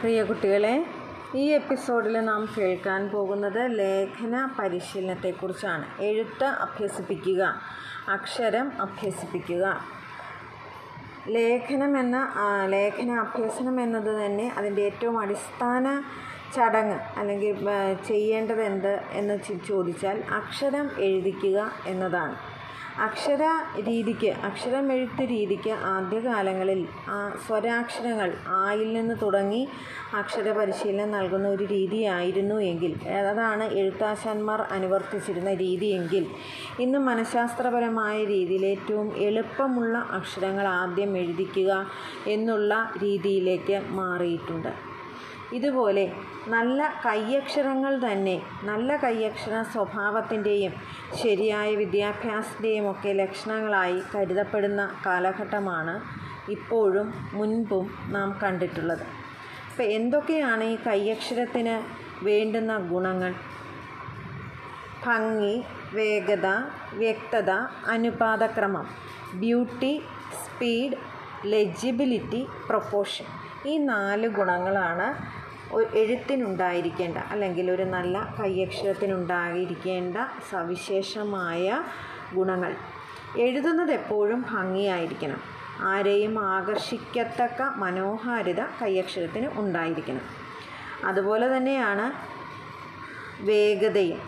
പ്രിയ കുട്ടികളെ ഈ എപ്പിസോഡിൽ നാം കേൾക്കാൻ പോകുന്നത് ലേഖന പരിശീലനത്തെക്കുറിച്ചാണ്. എഴുത്ത് അഭ്യസിപ്പിക്കുക അക്ഷരം അഭ്യസിപ്പിക്കുക. ലേഖനം എന്ന ലേഖന അഭ്യസനം എന്നത് തന്നെ അതിന്റെ ഏറ്റവും അടിസ്ഥാന ചടങ്ങ് അല്ലെങ്കിൽ ചെയ്യേണ്ടത് എന്ത് എന്ന് ചോദിച്ചാൽ അക്ഷരം എഴുതിക്കുക എന്നതാണ്. അക്ഷര രീതിക്ക് അക്ഷരമെഴുത്ത് രീതിക്ക് ആദ്യകാലങ്ങളിൽ സ്വരാക്ഷരങ്ങൾ ആയിൽ നിന്ന് തുടങ്ങി അക്ഷര പരിശീലനം നൽകുന്ന ഒരു രീതിയായിരുന്നു എങ്കിൽ അതാണ് എഴുത്താശാന്മാർ അനുവർത്തിച്ചിരുന്ന രീതിയെങ്കിൽ ഇന്ന് മനഃശാസ്ത്രപരമായ രീതിയിൽ ഏറ്റവും എളുപ്പമുള്ള അക്ഷരങ്ങൾ ആദ്യം എഴുതിക്കുക എന്നുള്ള രീതിയിലേക്ക് മാറിയിട്ടുണ്ട്. ഇതുപോലെ നല്ല കയ്യക്ഷരങ്ങൾ തന്നെ നല്ല കയ്യക്ഷര സ്വഭാവത്തിന്റെയും ശരിയായ വിദ്യാഭ്യാസത്തിന്റെയും ഒക്കെ ലക്ഷണങ്ങളായി കരുതപ്പെടുന്ന കാലഘട്ടമാണ് ഇപ്പോഴും മുൻപും നാം കണ്ടിട്ടുള്ളത്. അപ്പോൾ എന്തൊക്കെയാണ് ഈ കയ്യക്ഷരത്തിന് വേണ്ടുന്ന ഗുണങ്ങൾ? ഭംഗി വേഗത വ്യക്തത അനുപാതക്രമം ബ്യൂട്ടി സ്പീഡ് ലെജിബിലിറ്റി പ്രൊപ്പോഷൻ. ഈ നാല് ഗുണങ്ങളാണ് എഴുത്തിനുണ്ടായിരിക്കേണ്ട അല്ലെങ്കിൽ ഒരു നല്ല കയ്യക്ഷരത്തിനുണ്ടായിരിക്കേണ്ട സവിശേഷമായ ഗുണങ്ങൾ. എഴുതുന്നത് എപ്പോഴും ഭംഗിയായിരിക്കണം. ആരെയും ആകർഷിക്കത്തക്ക മനോഹാരിത കയ്യക്ഷരത്തിന് ഉണ്ടായിരിക്കണം. അതുപോലെ തന്നെയാണ് വേഗതയും.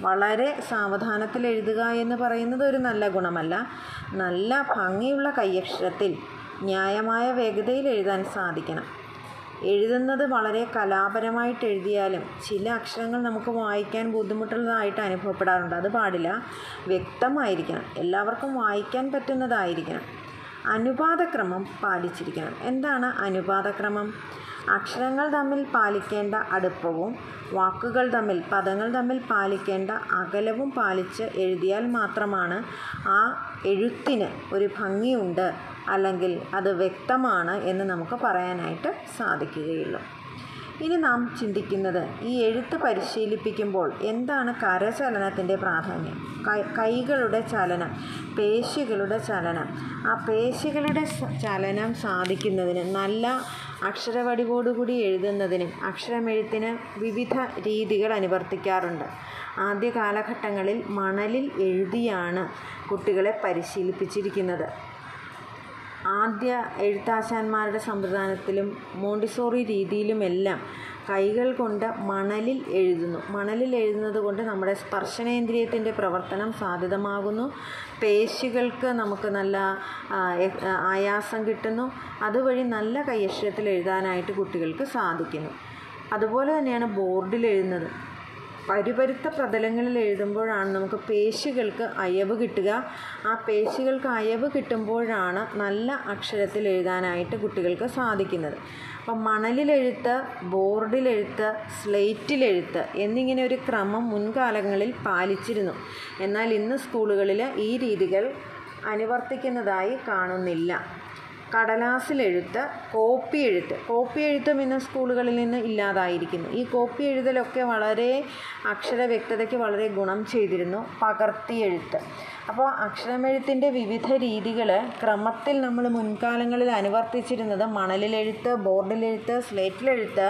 വളരെ സാവധാനത്തിൽ എഴുതുക എന്ന് പറയുന്നത് ഒരു നല്ല ഗുണമല്ല. നല്ല ഭംഗിയുള്ള കയ്യക്ഷരത്തിൽ ന്യായമായ വേഗതയിൽ എഴുതാൻ സാധിക്കണം. എഴുതുന്നത് വളരെ കലാപരമായിട്ട് എഴുതിയാലും ചില അക്ഷരങ്ങൾ നമുക്ക് വായിക്കാൻ ബുദ്ധിമുട്ടുള്ളതായിട്ട് അനുഭവപ്പെടാറുണ്ട്. അത് പാടില്ല. വ്യക്തമായിരിക്കണം. എല്ലാവർക്കും വായിക്കാൻ പറ്റുന്നതായിരിക്കണം. അനുപാതക്രമം പാലിച്ചിരിക്കണം. എന്താണ് അനുപാതക്രമം? അക്ഷരങ്ങൾ തമ്മിൽ പാലിക്കേണ്ട അടുപ്പവും വാക്കുകൾ തമ്മിൽ പദങ്ങൾ തമ്മിൽ പാലിക്കേണ്ട അകലവും പാലിച്ച് എഴുതിയാൽ മാത്രമാണ് ആ എഴുത്തിന് ഒരു ഭംഗിയുണ്ട്. അല്ലെങ്കിൽ അത് വ്യക്തമാണ് എന്ന് നമുക്ക് പറയാനായിട്ട് സാധിക്കുകയുള്ളൂ. ഇനി നാം ചിന്തിക്കുന്നത് ഈ എഴുത്ത് പരിശീലിപ്പിക്കുമ്പോൾ എന്താണ് കരചലനത്തിന്റെ പ്രാധാന്യം? കൈകളുടെ ചലനം പേശികളുടെ ചലനം. ആ പേശികളുടെ ചലനം സാധിക്കുന്നതിന് നല്ല അക്ഷരവടിവോടുകൂടി എഴുതുന്നതിനും അക്ഷരമെഴുത്തിന് വിവിധ രീതികൾ അനുവർത്തിക്കാറുണ്ട്. ആദ്യ കാലഘട്ടങ്ങളിൽ മണലിൽ എഴുതിയാണ് കുട്ടികളെ പരിശീലിപ്പിച്ചിരിക്കുന്നത്. ആദ്യ എഴുത്താശാന്മാരുടെ സംവിധാനത്തിലും മോണ്ടിസോറി രീതിയിലുമെല്ലാം കൈകൾ കൊണ്ട് മണലിൽ എഴുതുന്നു. മണലിൽ എഴുതുന്നത് കൊണ്ട് നമ്മുടെ സ്പർശനേന്ദ്രിയത്തിന്റെ പ്രവർത്തനം സാധ്യതമാകുന്നു. പേശികൾക്ക് നമുക്ക് നല്ല ആയാസം കിട്ടുന്നു. അതുവഴി നല്ല കൈയക്ഷരത്തിൽ എഴുതാനായിട്ട് കുട്ടികൾക്ക് സാധിക്കുന്നു. അതുപോലെ തന്നെയാണ് ബോർഡിൽ എഴുതുന്നത്. പരുപരുത്ത പ്രതലങ്ങളിൽ എഴുതുമ്പോഴാണ് നമുക്ക് പേശികൾക്ക് അയവ് കിട്ടുക. ആ പേശികൾക്ക് അയവ് കിട്ടുമ്പോഴാണ് നല്ല അക്ഷരത്തിൽ എഴുതാനായിട്ട് കുട്ടികൾക്ക് സാധിക്കുന്നത്. അപ്പം മണലിലെഴുത്ത് ബോർഡിലെഴുത്ത് സ്ലേറ്റിലെഴുത്ത് എന്നിങ്ങനെ ഒരു ക്രമം മുൻകാലങ്ങളിൽ പാലിച്ചിരുന്നു. എന്നാൽ ഇന്ന് സ്കൂളുകളിൽ ഈ രീതികൾ അനുവർത്തിക്കുന്നതായി കാണുന്നില്ല. കടലാസിലെഴുത്ത് കോപ്പി എഴുത്ത് കോപ്പി എഴുത്തും ഇന്ന് സ്കൂളുകളിൽ നിന്ന് ഇല്ലാതായിരിക്കുന്നു. ഈ കോപ്പി എഴുതലൊക്കെ വളരെ അക്ഷര വ്യക്തതയ്ക്ക് വളരെ ഗുണം ചെയ്തിരുന്നു. പകർത്തി എഴുത്ത് അപ്പോൾ അക്ഷരമെഴുത്തിന്റെ വിവിധ രീതികൾ ക്രമത്തിൽ നമ്മൾ മുൻകാലങ്ങളിൽ അനുവർത്തിച്ചിരുന്നത് മണലിലെഴുത്ത് ബോർഡിലെഴുത്ത് സ്ലേറ്റിലെഴുത്ത്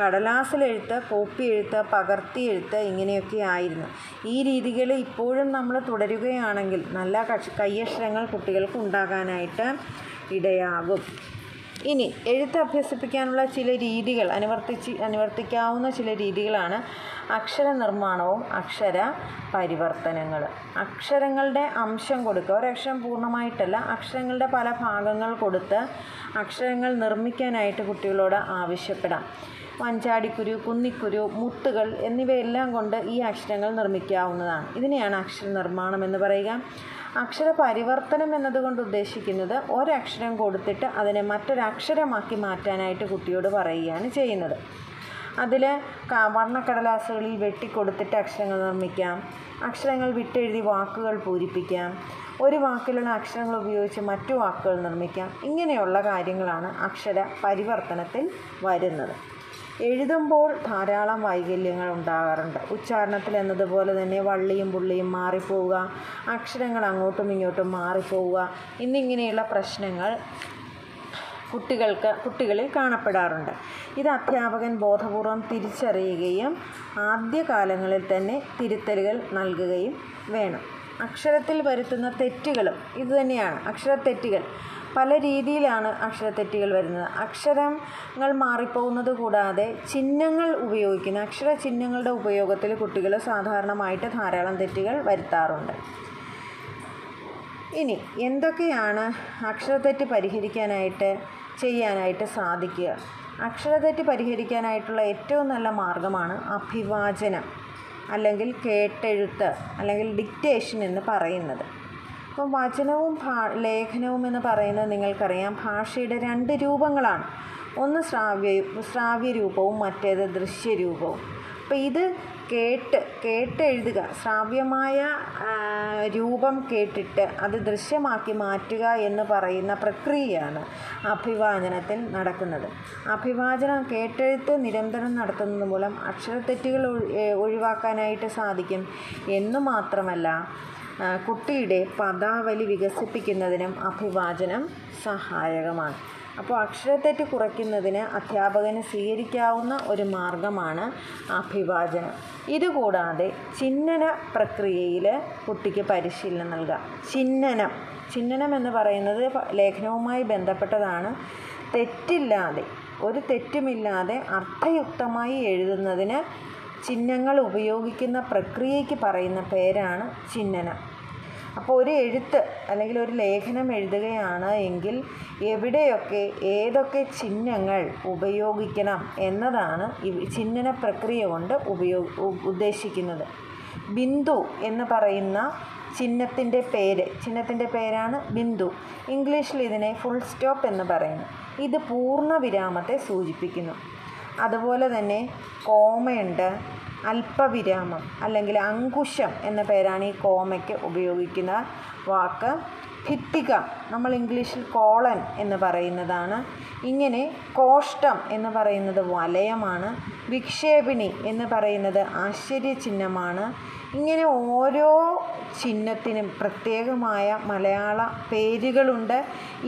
കടലാസിലെഴുത്ത് കോപ്പി എഴുത്ത് പകർത്തി എഴുത്ത് ഇങ്ങനെയൊക്കെ ആയിരുന്നു. ഈ രീതികൾ ഇപ്പോഴും നമ്മൾ തുടരുകയാണെങ്കിൽ നല്ല കക്ഷ കയ്യക്ഷരങ്ങൾ കുട്ടികൾക്ക് ഉണ്ടാകാനായിട്ട് ഇടയാകും. ഇനി എഴുത്ത് അഭ്യസിപ്പിക്കാനുള്ള ചില രീതികൾ അനുവർത്തിച്ച് അനുവർത്തിക്കാവുന്ന ചില രീതികളാണ് അക്ഷര നിർമ്മാണവും അക്ഷര പരിവർത്തനങ്ങൾ. അക്ഷരങ്ങളുടെ അംശം കൊടുക്കുക. ഒരക്ഷരം പൂർണമായിട്ടല്ല അക്ഷരങ്ങളുടെ പല ഭാഗങ്ങൾ കൊടുത്ത് അക്ഷരങ്ങൾ നിർമ്മിക്കാനായിട്ട് കുട്ടികളോട് ആവശ്യപ്പെടാം. വഞ്ചാടിക്കുരു കുന്നിക്കുരു മുത്തുകൾ എന്നിവയെല്ലാം കൊണ്ട് ഈ അക്ഷരങ്ങൾ നിർമ്മിക്കാവുന്നതാണ്. ഇതിനെയാണ് അക്ഷര നിർമ്മാണം എന്ന് പറയുക. അക്ഷര പരിവർത്തനം എന്നതുകൊണ്ട് ഉദ്ദേശിക്കുന്നത് ഒരക്ഷരം കൊടുത്തിട്ട് അതിനെ മറ്റൊരക്ഷരമാക്കി മാറ്റാനായിട്ട് കുട്ടിയോട് പറയുകയാണ് ചെയ്യുന്നത്. അതിൽ വർണക്കടലാസുകളിൽ വെട്ടിക്കൊടുത്തിട്ട് അക്ഷരങ്ങൾ നിർമ്മിക്കാം. അക്ഷരങ്ങൾ വിട്ടെഴുതി വാക്കുകൾ പൂരിപ്പിക്കാം. ഒരു വാക്കിലുള്ള അക്ഷരങ്ങൾ ഉപയോഗിച്ച് മറ്റു വാക്കുകൾ നിർമ്മിക്കാം. ഇങ്ങനെയുള്ള കാര്യങ്ങളാണ് അക്ഷര പരിവർത്തനത്തിൽ വരുന്നത്. എഴുതുമ്പോൾ ധാരാളം വൈകല്യങ്ങൾ ഉണ്ടാകാറുണ്ട്. ഉച്ചാരണത്തിൽ എന്നതുപോലെ തന്നെ വള്ളിയും പുള്ളിയും മാറിപ്പോവുക അക്ഷരങ്ങൾ അങ്ങോട്ടും ഇങ്ങോട്ടും മാറിപ്പോവുക എന്നിങ്ങനെയുള്ള പ്രശ്നങ്ങൾ കുട്ടികൾക്ക് കുട്ടികളിൽ കാണപ്പെടാറുണ്ട്. ഇത് അധ്യാപകൻ ബോധപൂർവം തിരിച്ചറിയുകയും ആദ്യകാലങ്ങളിൽ തന്നെ തിരുത്തലുകൾ നൽകുകയും വേണം. അക്ഷരത്തിൽ വരുത്തുന്ന തെറ്റുകളും ഇതുതന്നെയാണ്. അക്ഷരത്തെറ്റുകൾ. പല രീതിയിലാണ് അക്ഷരത്തെറ്റുകൾ വരുന്നത്. അക്ഷരങ്ങൾ മാറിപ്പോകുന്നത് കൂടാതെ ചിഹ്നങ്ങൾ ഉപയോഗിക്കുന്ന. അക്ഷര ചിഹ്നങ്ങളുടെ ഉപയോഗത്തിൽ കുട്ടികൾ സാധാരണമായിട്ട് ധാരാളം തെറ്റുകൾ വരുത്താറുണ്ട്. ഇനി എന്തൊക്കെയാണ് അക്ഷരത്തെറ്റ് പരിഹരിക്കാനായിട്ട് ചെയ്യാനായിട്ട് സാധിക്കുക? അക്ഷരതെറ്റ് പരിഹരിക്കാനായിട്ടുള്ള ഏറ്റവും നല്ല മാർഗമാണ് അഭിവാചനം അല്ലെങ്കിൽ കേട്ടെഴുത്ത് അല്ലെങ്കിൽ ഡിക്റ്റേഷൻ എന്ന് പറയുന്നത്. അപ്പം വചനവും ഭാ ലേഖനവും എന്ന് പറയുന്നത് നിങ്ങൾക്കറിയാം. ഭാഷയുടെ രണ്ട് രൂപങ്ങളാണ്. ഒന്ന് ശ്രാവ്യ ശ്രാവ്യ രൂപവും മറ്റേത് ദൃശ്യരൂപവും. അപ്പോൾ ഇത് കേട്ട് കേട്ടെഴുതുക. ശ്രാവ്യമായ രൂപം കേട്ടിട്ട് അത് ദൃശ്യമാക്കി മാറ്റുക എന്ന് പറയുന്ന പ്രക്രിയയാണ് അഭിവാചനത്തിൽ നടക്കുന്നത്. അഭിവാചനം കേട്ടെഴുത്ത് നിരന്തരം നടത്തുന്നത് മൂലം അക്ഷരത്തെറ്റുകൾ ഒഴിവാക്കാനായിട്ട് സാധിക്കും. എന്ന് മാത്രമല്ല കുട്ടിയുടെ പദാവലി വികസിപ്പിക്കുന്നതിനും അഭിവാചനം സഹായകമാണ്. അപ്പോൾ അക്ഷരത്തെറ്റ് കുറയ്ക്കുന്നതിന് അധ്യാപകന് സ്വീകരിക്കാവുന്ന ഒരു മാർഗമാണ് അഭിവാചനം. ഇതുകൂടാതെ ചിഹ്നന പ്രക്രിയയിൽ കുട്ടിക്ക് പരിശീലനം നൽകുക. ചിഹ്നനം. ചിഹ്നനം എന്ന് പറയുന്നത് ലേഖനവുമായി ബന്ധപ്പെട്ടതാണ്. തെറ്റില്ലാതെ ഒരു തെറ്റുമില്ലാതെ അർത്ഥയുക്തമായി എഴുതുന്നതിന് ചിഹ്നങ്ങൾ ഉപയോഗിക്കുന്ന പ്രക്രിയയ്ക്ക് പറയുന്ന പേരാണ് ചിഹ്നനം. അപ്പോൾ ഒരു എഴുത്ത് അല്ലെങ്കിൽ ഒരു ലേഖനം എഴുതുകയാണ് എങ്കിൽ എവിടെയൊക്കെ ഏതൊക്കെ ചിഹ്നങ്ങൾ ഉപയോഗിക്കണം എന്നതാണ് ചിഹ്നന പ്രക്രിയ കൊണ്ട് ഉപയോഗ ഉദ്ദേശിക്കുന്നത്. ബിന്ദു എന്ന് പറയുന്ന ചിഹ്നത്തിന്റെ പേര്. ചിഹ്നത്തിന്റെ പേരാണ് ബിന്ദു. ഇംഗ്ലീഷിൽ ഇതിനെ ഫുൾ സ്റ്റോപ്പ് എന്ന് പറയുന്നു. ഇത് പൂർണ വിരാമത്തെ സൂചിപ്പിക്കുന്നു. അതുപോലെ തന്നെ കോമയുണ്ട്. അല്പവിരാമം അല്ലെങ്കിൽ അങ്കുശം എന്ന പേരാണ് ഈ കോമയ്ക്ക് ഉപയോഗിക്കുന്ന വാക്ക്. ഭിത്തിക നമ്മൾ ഇംഗ്ലീഷിൽ കോളൻ എന്ന് പറയുന്നതാണ്. ഇങ്ങനെ കോഷ്ടം എന്ന് പറയുന്നത് വലയമാണ്. വിക്ഷേപിണി എന്ന് പറയുന്നത് ആശ്ചര്യചിഹ്നമാണ്. ഇങ്ങനെ ഓരോ ചിഹ്നത്തിനും പ്രത്യേകമായ മലയാള പേരുകളുണ്ട്.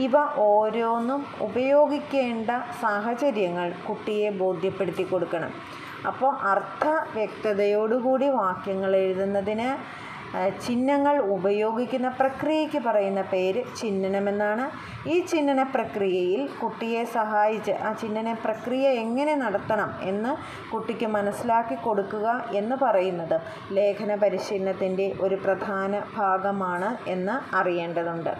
ഇവ ഓരോന്നും ഉപയോഗിക്കേണ്ട സാഹചര്യങ്ങൾ കുട്ടിയെ ബോധ്യപ്പെടുത്തി കൊടുക്കണം. അപ്പോൾ അർത്ഥ വ്യക്തതയോടുകൂടി വാക്യങ്ങൾ എഴുതുന്നതിന് ചിഹ്നങ്ങൾ ഉപയോഗിക്കുന്ന പ്രക്രിയയ്ക്ക് പറയുന്ന പേര് ചിഹ്നനമെന്നാണ്. ഈ ചിഹ്നന പ്രക്രിയയിൽ കുട്ടിയെ സഹായിച്ച് ആ ചിഹ്നന പ്രക്രിയ എങ്ങനെ നടത്തണം എന്ന് കുട്ടിക്ക് മനസ്സിലാക്കി കൊടുക്കുക എന്ന് പറയുന്നത് ലേഖന പരിശീലനത്തിന്റെ ഒരു പ്രധാന ഭാഗമാണ് എന്ന് അറിയേണ്ടതുണ്ട്.